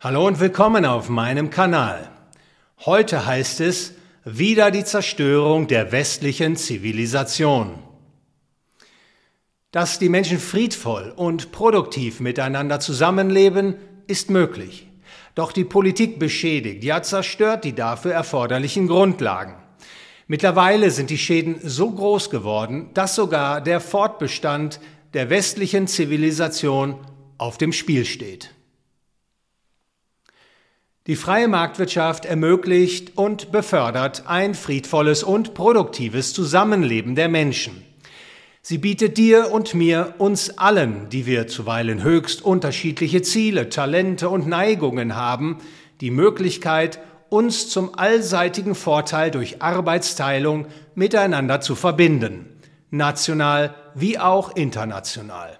Hallo und willkommen auf meinem Kanal. Heute heißt es wieder die Zerstörung der westlichen Zivilisation. Dass die Menschen friedvoll und produktiv miteinander zusammenleben, ist möglich. Doch die Politik beschädigt, ja zerstört die dafür erforderlichen Grundlagen. Mittlerweile sind die Schäden so groß geworden, dass sogar der Fortbestand der westlichen Zivilisation auf dem Spiel steht. Die freie Marktwirtschaft ermöglicht und befördert ein friedvolles und produktives Zusammenleben der Menschen. Sie bietet dir und mir, uns allen, die wir zuweilen höchst unterschiedliche Ziele, Talente und Neigungen haben, die Möglichkeit, uns zum allseitigen Vorteil durch Arbeitsteilung miteinander zu verbinden, national wie auch international.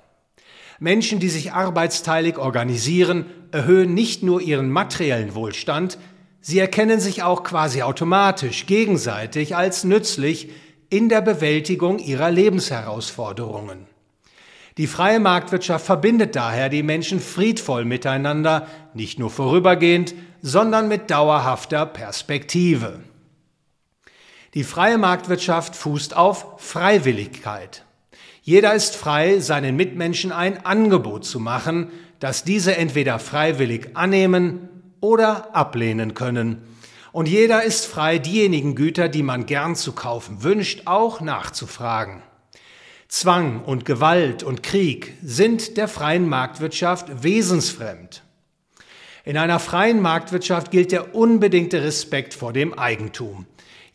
Menschen, die sich arbeitsteilig organisieren, erhöhen nicht nur ihren materiellen Wohlstand, sie erkennen sich auch quasi automatisch gegenseitig als nützlich in der Bewältigung ihrer Lebensherausforderungen. Die freie Marktwirtschaft verbindet daher die Menschen friedvoll miteinander, nicht nur vorübergehend, sondern mit dauerhafter Perspektive. Die freie Marktwirtschaft fußt auf Freiwilligkeit. Jeder ist frei, seinen Mitmenschen ein Angebot zu machen, das diese entweder freiwillig annehmen oder ablehnen können. Und jeder ist frei, diejenigen Güter, die man gern zu kaufen wünscht, auch nachzufragen. Zwang und Gewalt und Krieg sind der freien Marktwirtschaft wesensfremd. In einer freien Marktwirtschaft gilt der unbedingte Respekt vor dem Eigentum.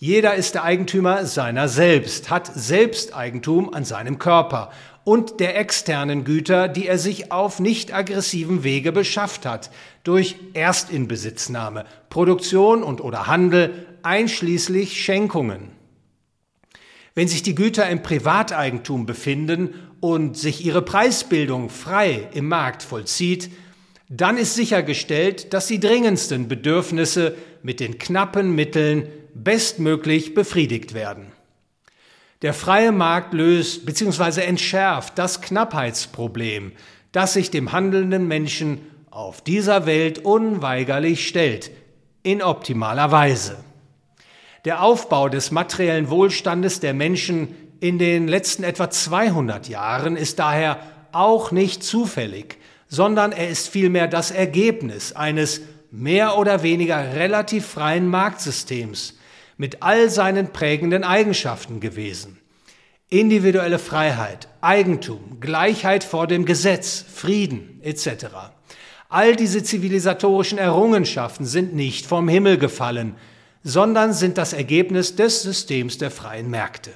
Jeder ist der Eigentümer seiner selbst, hat Selbsteigentum an seinem Körper und der externen Güter, die er sich auf nicht aggressiven Wege beschafft hat, durch Erstinbesitznahme, Produktion und oder Handel, einschließlich Schenkungen. Wenn sich die Güter im Privateigentum befinden und sich ihre Preisbildung frei im Markt vollzieht, dann ist sichergestellt, dass die dringendsten Bedürfnisse mit den knappen Mitteln bestmöglich befriedigt werden. Der freie Markt löst bzw. entschärft das Knappheitsproblem, das sich dem handelnden Menschen auf dieser Welt unweigerlich stellt, in optimaler Weise. Der Aufbau des materiellen Wohlstandes der Menschen in den letzten etwa 200 Jahren ist daher auch nicht zufällig, sondern er ist vielmehr das Ergebnis eines mehr oder weniger relativ freien Marktsystems, mit all seinen prägenden Eigenschaften gewesen. Individuelle Freiheit, Eigentum, Gleichheit vor dem Gesetz, Frieden etc. All diese zivilisatorischen Errungenschaften sind nicht vom Himmel gefallen, sondern sind das Ergebnis des Systems der freien Märkte.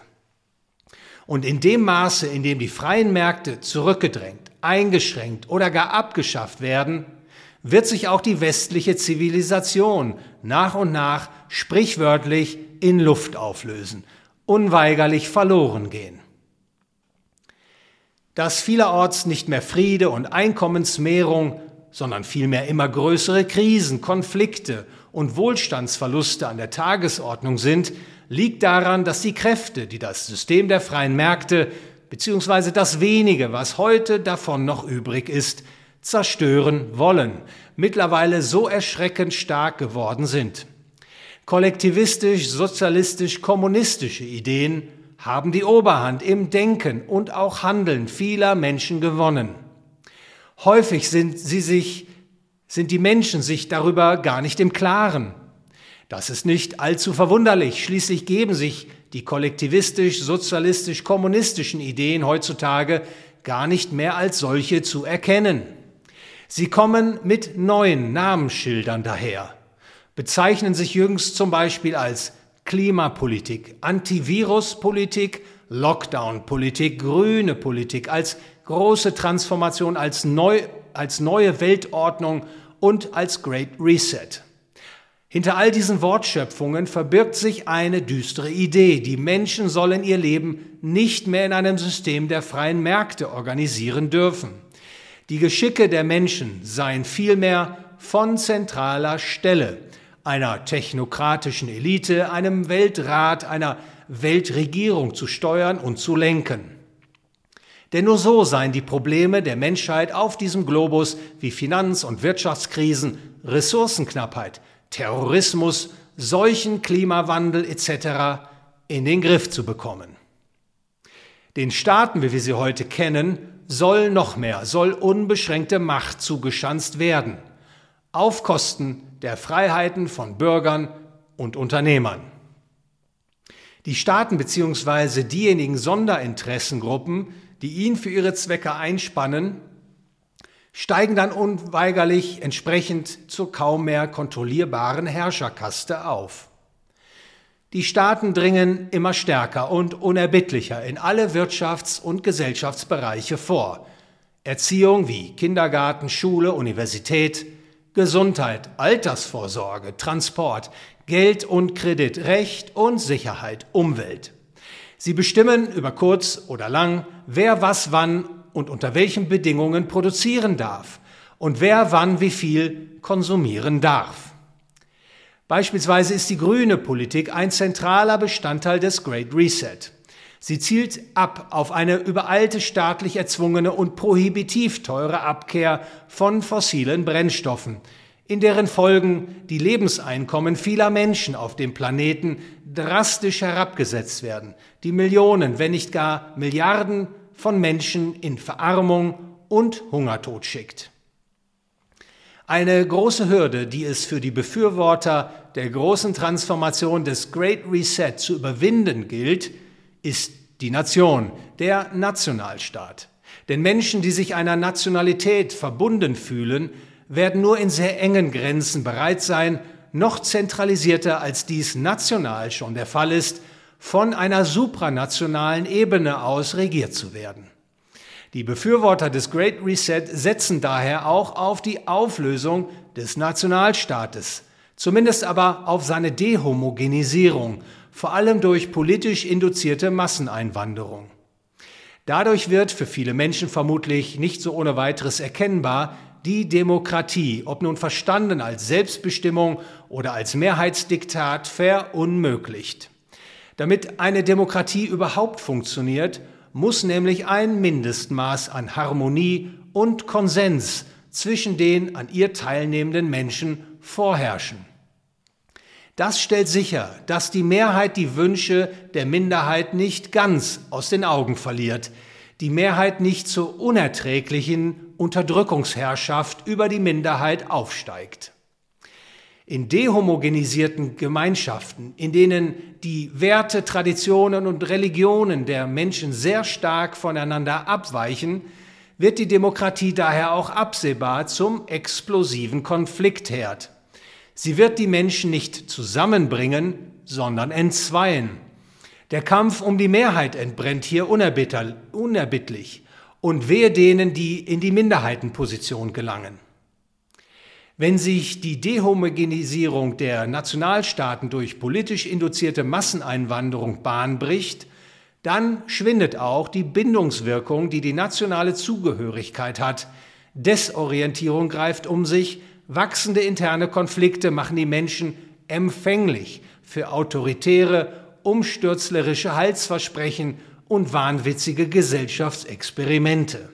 Und in dem Maße, in dem die freien Märkte zurückgedrängt, eingeschränkt oder gar abgeschafft werden, wird sich auch die westliche Zivilisation nach und nach sprichwörtlich in Luft auflösen, unweigerlich verloren gehen. Dass vielerorts nicht mehr Friede und Einkommensmehrung, sondern vielmehr immer größere Krisen, Konflikte und Wohlstandsverluste an der Tagesordnung sind, liegt daran, dass die Kräfte, die das System der freien Märkte bzw. das wenige, was heute davon noch übrig ist, zerstören wollen, mittlerweile so erschreckend stark geworden sind. Kollektivistisch, sozialistisch, kommunistische Ideen haben die Oberhand im Denken und auch Handeln vieler Menschen gewonnen. Häufig sind sie sich, sind die Menschen sich darüber gar nicht im Klaren. Das ist nicht allzu verwunderlich. Schließlich geben sich die kollektivistisch, sozialistisch, kommunistischen Ideen heutzutage gar nicht mehr als solche zu erkennen. Sie kommen mit neuen Namensschildern daher, bezeichnen sich jüngst zum Beispiel als Klimapolitik, Antiviruspolitik, Lockdown-Politik, grüne Politik, als große Transformation, als, neu, als neue Weltordnung und als Great Reset. Hinter all diesen Wortschöpfungen verbirgt sich eine düstere Idee. Die Menschen sollen ihr Leben nicht mehr in einem System der freien Märkte organisieren dürfen. Die Geschicke der Menschen seien vielmehr von zentraler Stelle, einer technokratischen Elite, einem Weltrat, einer Weltregierung zu steuern und zu lenken. Denn nur so seien die Probleme der Menschheit auf diesem Globus wie Finanz- und Wirtschaftskrisen, Ressourcenknappheit, Terrorismus, Seuchen, Klimawandel etc. in den Griff zu bekommen. Den Staaten, wie wir sie heute kennen, soll noch mehr, soll unbeschränkte Macht zugeschanzt werden, auf Kosten der Freiheiten von Bürgern und Unternehmern. Die Staaten bzw. diejenigen Sonderinteressengruppen, die ihn für ihre Zwecke einspannen, steigen dann unweigerlich entsprechend zur kaum mehr kontrollierbaren Herrscherkaste auf. Die Staaten dringen immer stärker und unerbittlicher in alle Wirtschafts- und Gesellschaftsbereiche vor. Erziehung wie Kindergarten, Schule, Universität, Gesundheit, Altersvorsorge, Transport, Geld und Kredit, Recht und Sicherheit, Umwelt. Sie bestimmen über kurz oder lang, wer was wann und unter welchen Bedingungen produzieren darf und wer wann wie viel konsumieren darf. Beispielsweise ist die grüne Politik ein zentraler Bestandteil des Great Reset. Sie zielt ab auf eine überalte staatlich erzwungene und prohibitiv teure Abkehr von fossilen Brennstoffen, in deren Folgen die Lebenseinkommen vieler Menschen auf dem Planeten drastisch herabgesetzt werden, die Millionen, wenn nicht gar Milliarden von Menschen in Verarmung und Hungertod schickt. Eine große Hürde, die es für die Befürworter der großen Transformation des Great Reset zu überwinden gilt, ist die Nation, der Nationalstaat. Denn Menschen, die sich einer Nationalität verbunden fühlen, werden nur in sehr engen Grenzen bereit sein, noch zentralisierter als dies national schon der Fall ist, von einer supranationalen Ebene aus regiert zu werden. Die Befürworter des Great Reset setzen daher auch auf die Auflösung des Nationalstaates, zumindest aber auf seine Dehomogenisierung, vor allem durch politisch induzierte Masseneinwanderung. Dadurch wird für viele Menschen vermutlich nicht so ohne weiteres erkennbar, die Demokratie, ob nun verstanden als Selbstbestimmung oder als Mehrheitsdiktat, verunmöglicht. Damit eine Demokratie überhaupt funktioniert, muss nämlich ein Mindestmaß an Harmonie und Konsens zwischen den an ihr teilnehmenden Menschen vorherrschen. Das stellt sicher, dass die Mehrheit die Wünsche der Minderheit nicht ganz aus den Augen verliert, die Mehrheit nicht zur unerträglichen Unterdrückungsherrschaft über die Minderheit aufsteigt. In dehomogenisierten Gemeinschaften, in denen die Werte, Traditionen und Religionen der Menschen sehr stark voneinander abweichen, wird die Demokratie daher auch absehbar zum explosiven Konfliktherd. Sie wird die Menschen nicht zusammenbringen, sondern entzweien. Der Kampf um die Mehrheit entbrennt hier unerbittlich und wehe denen, die in die Minderheitenposition gelangen. Wenn sich die Dehomogenisierung der Nationalstaaten durch politisch induzierte Masseneinwanderung Bahn bricht, dann schwindet auch die Bindungswirkung, die die nationale Zugehörigkeit hat. Desorientierung greift um sich, wachsende interne Konflikte machen die Menschen empfänglich für autoritäre, umstürzlerische Halsversprechen und wahnwitzige Gesellschaftsexperimente.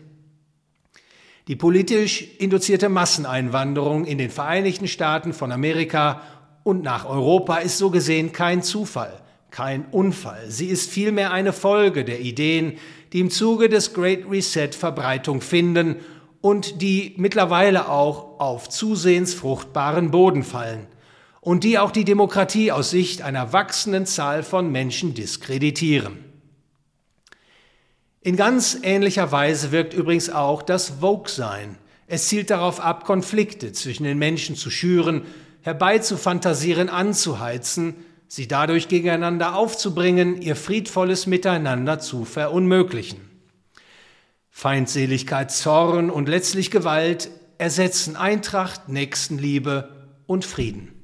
Die politisch induzierte Masseneinwanderung in den Vereinigten Staaten von Amerika und nach Europa ist so gesehen kein Zufall, kein Unfall. Sie ist vielmehr eine Folge der Ideen, die im Zuge des Great Reset Verbreitung finden und die mittlerweile auch auf zusehends fruchtbaren Boden fallen und die auch die Demokratie aus Sicht einer wachsenden Zahl von Menschen diskreditieren. In ganz ähnlicher Weise wirkt übrigens auch das Vogue-Sein. Es zielt darauf ab, Konflikte zwischen den Menschen zu schüren, herbeizufantasieren, anzuheizen, sie dadurch gegeneinander aufzubringen, ihr friedvolles Miteinander zu verunmöglichen. Feindseligkeit, Zorn und letztlich Gewalt ersetzen Eintracht, Nächstenliebe und Frieden.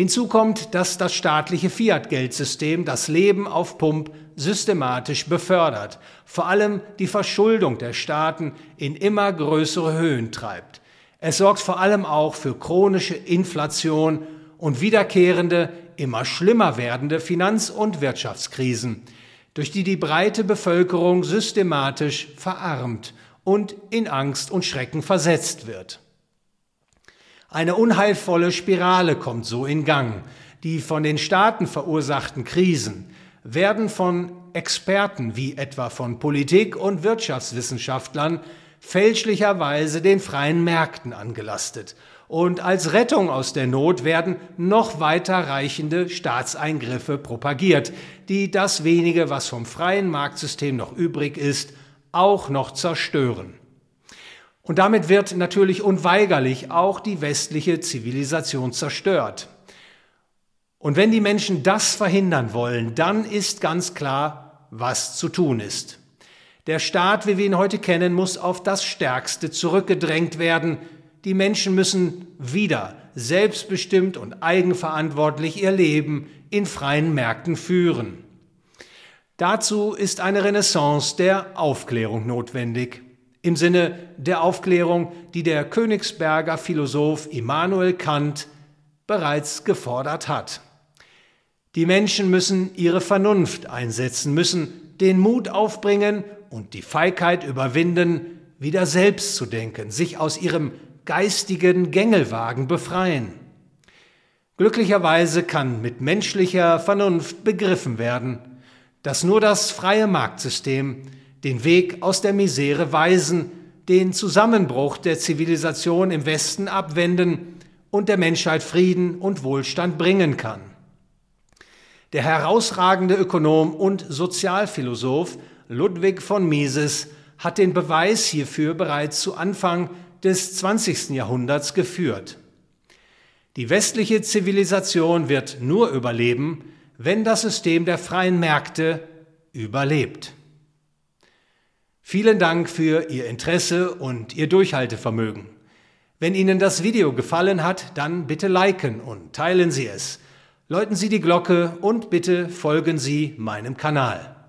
Hinzu kommt, dass das staatliche Fiat-Geldsystem das Leben auf Pump systematisch befördert, vor allem die Verschuldung der Staaten in immer größere Höhen treibt. Es sorgt vor allem auch für chronische Inflation und wiederkehrende, immer schlimmer werdende Finanz- und Wirtschaftskrisen, durch die die breite Bevölkerung systematisch verarmt und in Angst und Schrecken versetzt wird. Eine unheilvolle Spirale kommt so in Gang. Die von den Staaten verursachten Krisen werden von Experten wie etwa von Politik und Wirtschaftswissenschaftlern fälschlicherweise den freien Märkten angelastet. Und als Rettung aus der Not werden noch weiter reichende Staatseingriffe propagiert, die das wenige, was vom freien Marktsystem noch übrig ist, auch noch zerstören. Und damit wird natürlich unweigerlich auch die westliche Zivilisation zerstört. Und wenn die Menschen das verhindern wollen, dann ist ganz klar, was zu tun ist. Der Staat, wie wir ihn heute kennen, muss auf das Stärkste zurückgedrängt werden. Die Menschen müssen wieder selbstbestimmt und eigenverantwortlich ihr Leben in freien Märkten führen. Dazu ist eine Renaissance der Aufklärung notwendig. Im Sinne der Aufklärung, die der Königsberger Philosoph Immanuel Kant bereits gefordert hat. Die Menschen müssen ihre Vernunft einsetzen, müssen den Mut aufbringen und die Feigheit überwinden, wieder selbst zu denken, sich aus ihrem geistigen Gängelwagen befreien. Glücklicherweise kann mit menschlicher Vernunft begriffen werden, dass nur das freie Marktsystem den Weg aus der Misere weisen, den Zusammenbruch der Zivilisation im Westen abwenden und der Menschheit Frieden und Wohlstand bringen kann. Der herausragende Ökonom und Sozialphilosoph Ludwig von Mises hat den Beweis hierfür bereits zu Anfang des 20. Jahrhunderts geführt. Die westliche Zivilisation wird nur überleben, wenn das System der freien Märkte überlebt. Vielen Dank für Ihr Interesse und Ihr Durchhaltevermögen. Wenn Ihnen das Video gefallen hat, dann bitte liken und teilen Sie es. Läuten Sie die Glocke und bitte folgen Sie meinem Kanal.